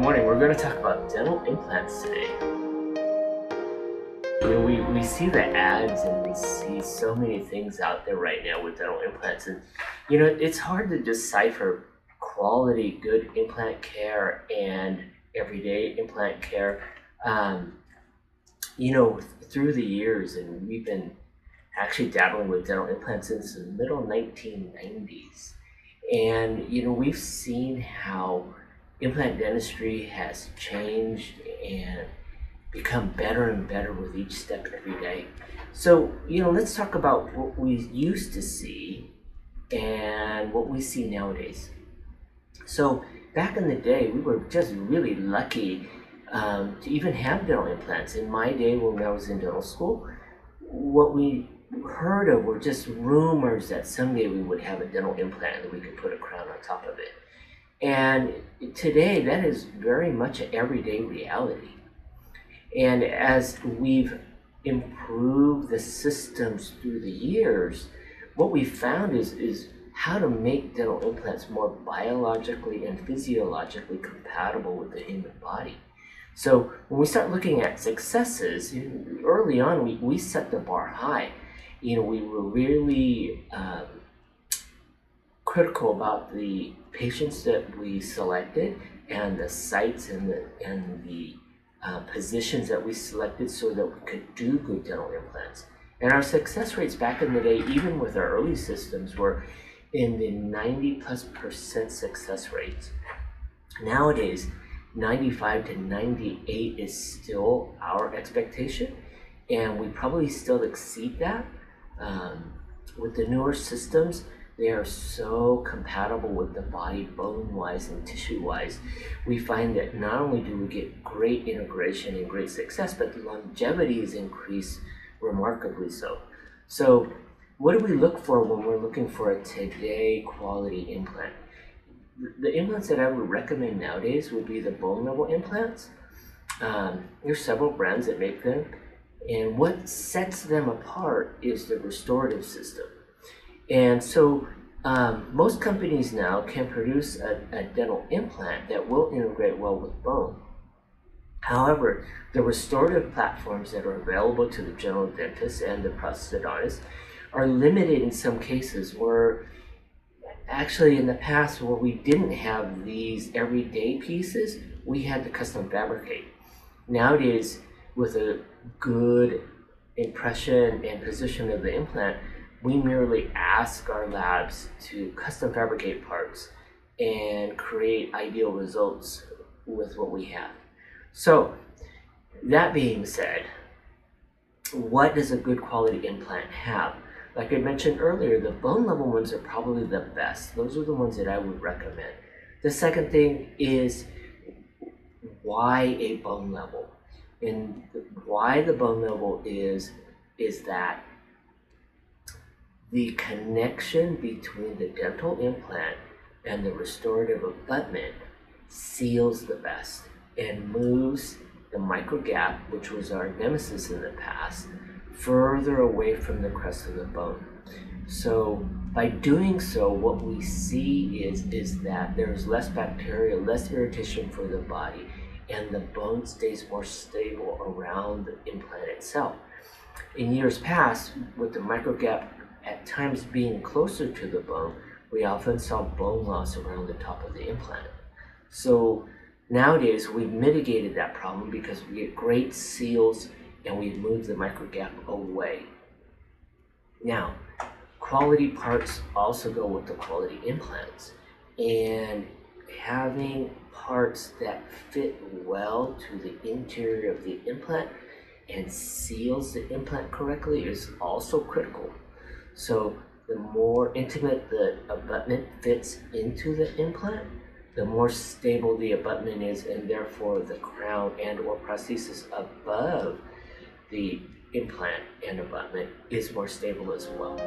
morning. We're going to talk about dental implants today. We, we see the ads and we see so many things out there right now with dental implants. And, you know, it's hard to decipher quality, good implant care and everyday implant care. Um, you know, through the years, and we've been actually dabbling with dental implants since the middle 1990s. And, you know, we've seen how implant dentistry has changed and become better and better with each step every day. So, you know, let's talk about what we used to see and what we see nowadays. So, back in the day, we were just really lucky um, to even have dental implants. In my day, when I was in dental school, what we heard of were just rumors that someday we would have a dental implant and we could put a crown on top of it. And today, that is very much an everyday reality. And as we've improved the systems through the years, what we found is, is how to make dental implants more biologically and physiologically compatible with the human body. So when we start looking at successes, early on we, we set the bar high. You know, we were really um, critical about the patients that we selected and the sites and the, and the uh, positions that we selected so that we could do good dental implants. And our success rates back in the day, even with our early systems, were in the 90 plus percent success rates. Nowadays, 95 to 98 is still our expectation, and we probably still exceed that. Um, with the newer systems, they are so compatible with the body bone wise and tissue wise. We find that not only do we get great integration and great success, but the longevity is increased remarkably so. So, what do we look for when we're looking for a today quality implant? The implants that I would recommend nowadays would be the bone level implants. Um, there's several brands that make them, and what sets them apart is the restorative system. And so um, most companies now can produce a, a, dental implant that will integrate well with bone. However, the restorative platforms that are available to the general dentist and the prosthodontist are limited in some cases where actually in the past where we didn't have these everyday pieces, we had to custom fabricate. Nowadays, with a good impression and position of the implant, we merely ask our labs to custom fabricate parts and create ideal results with what we have. So, that being said, what does a good quality implant have? Like I mentioned earlier, the bone level ones are probably the best. Those are the ones that I would recommend. The second thing is why a bone level? And why the bone level is is that the connection between the dental implant and the restorative abutment seals the best and moves the microgap, which was our nemesis in the past, further away from the crest of the bone. So by doing so, what we see is, is that there's less bacteria, less irritation for the body, and the bone stays more stable around the implant itself. In years past, with the microgap at times being closer to the bone, we often saw bone loss around the top of the implant. So nowadays we've mitigated that problem because we get great seals and we've moved the microgap away. Now, quality parts also go with the quality implants. And having parts that fit well to the interior of the implant and seals the implant correctly is also critical. So the more intimate the abutment fits into the implant, the more stable the abutment is and therefore the crown and or prosthesis above the implant and abutment is more stable as well.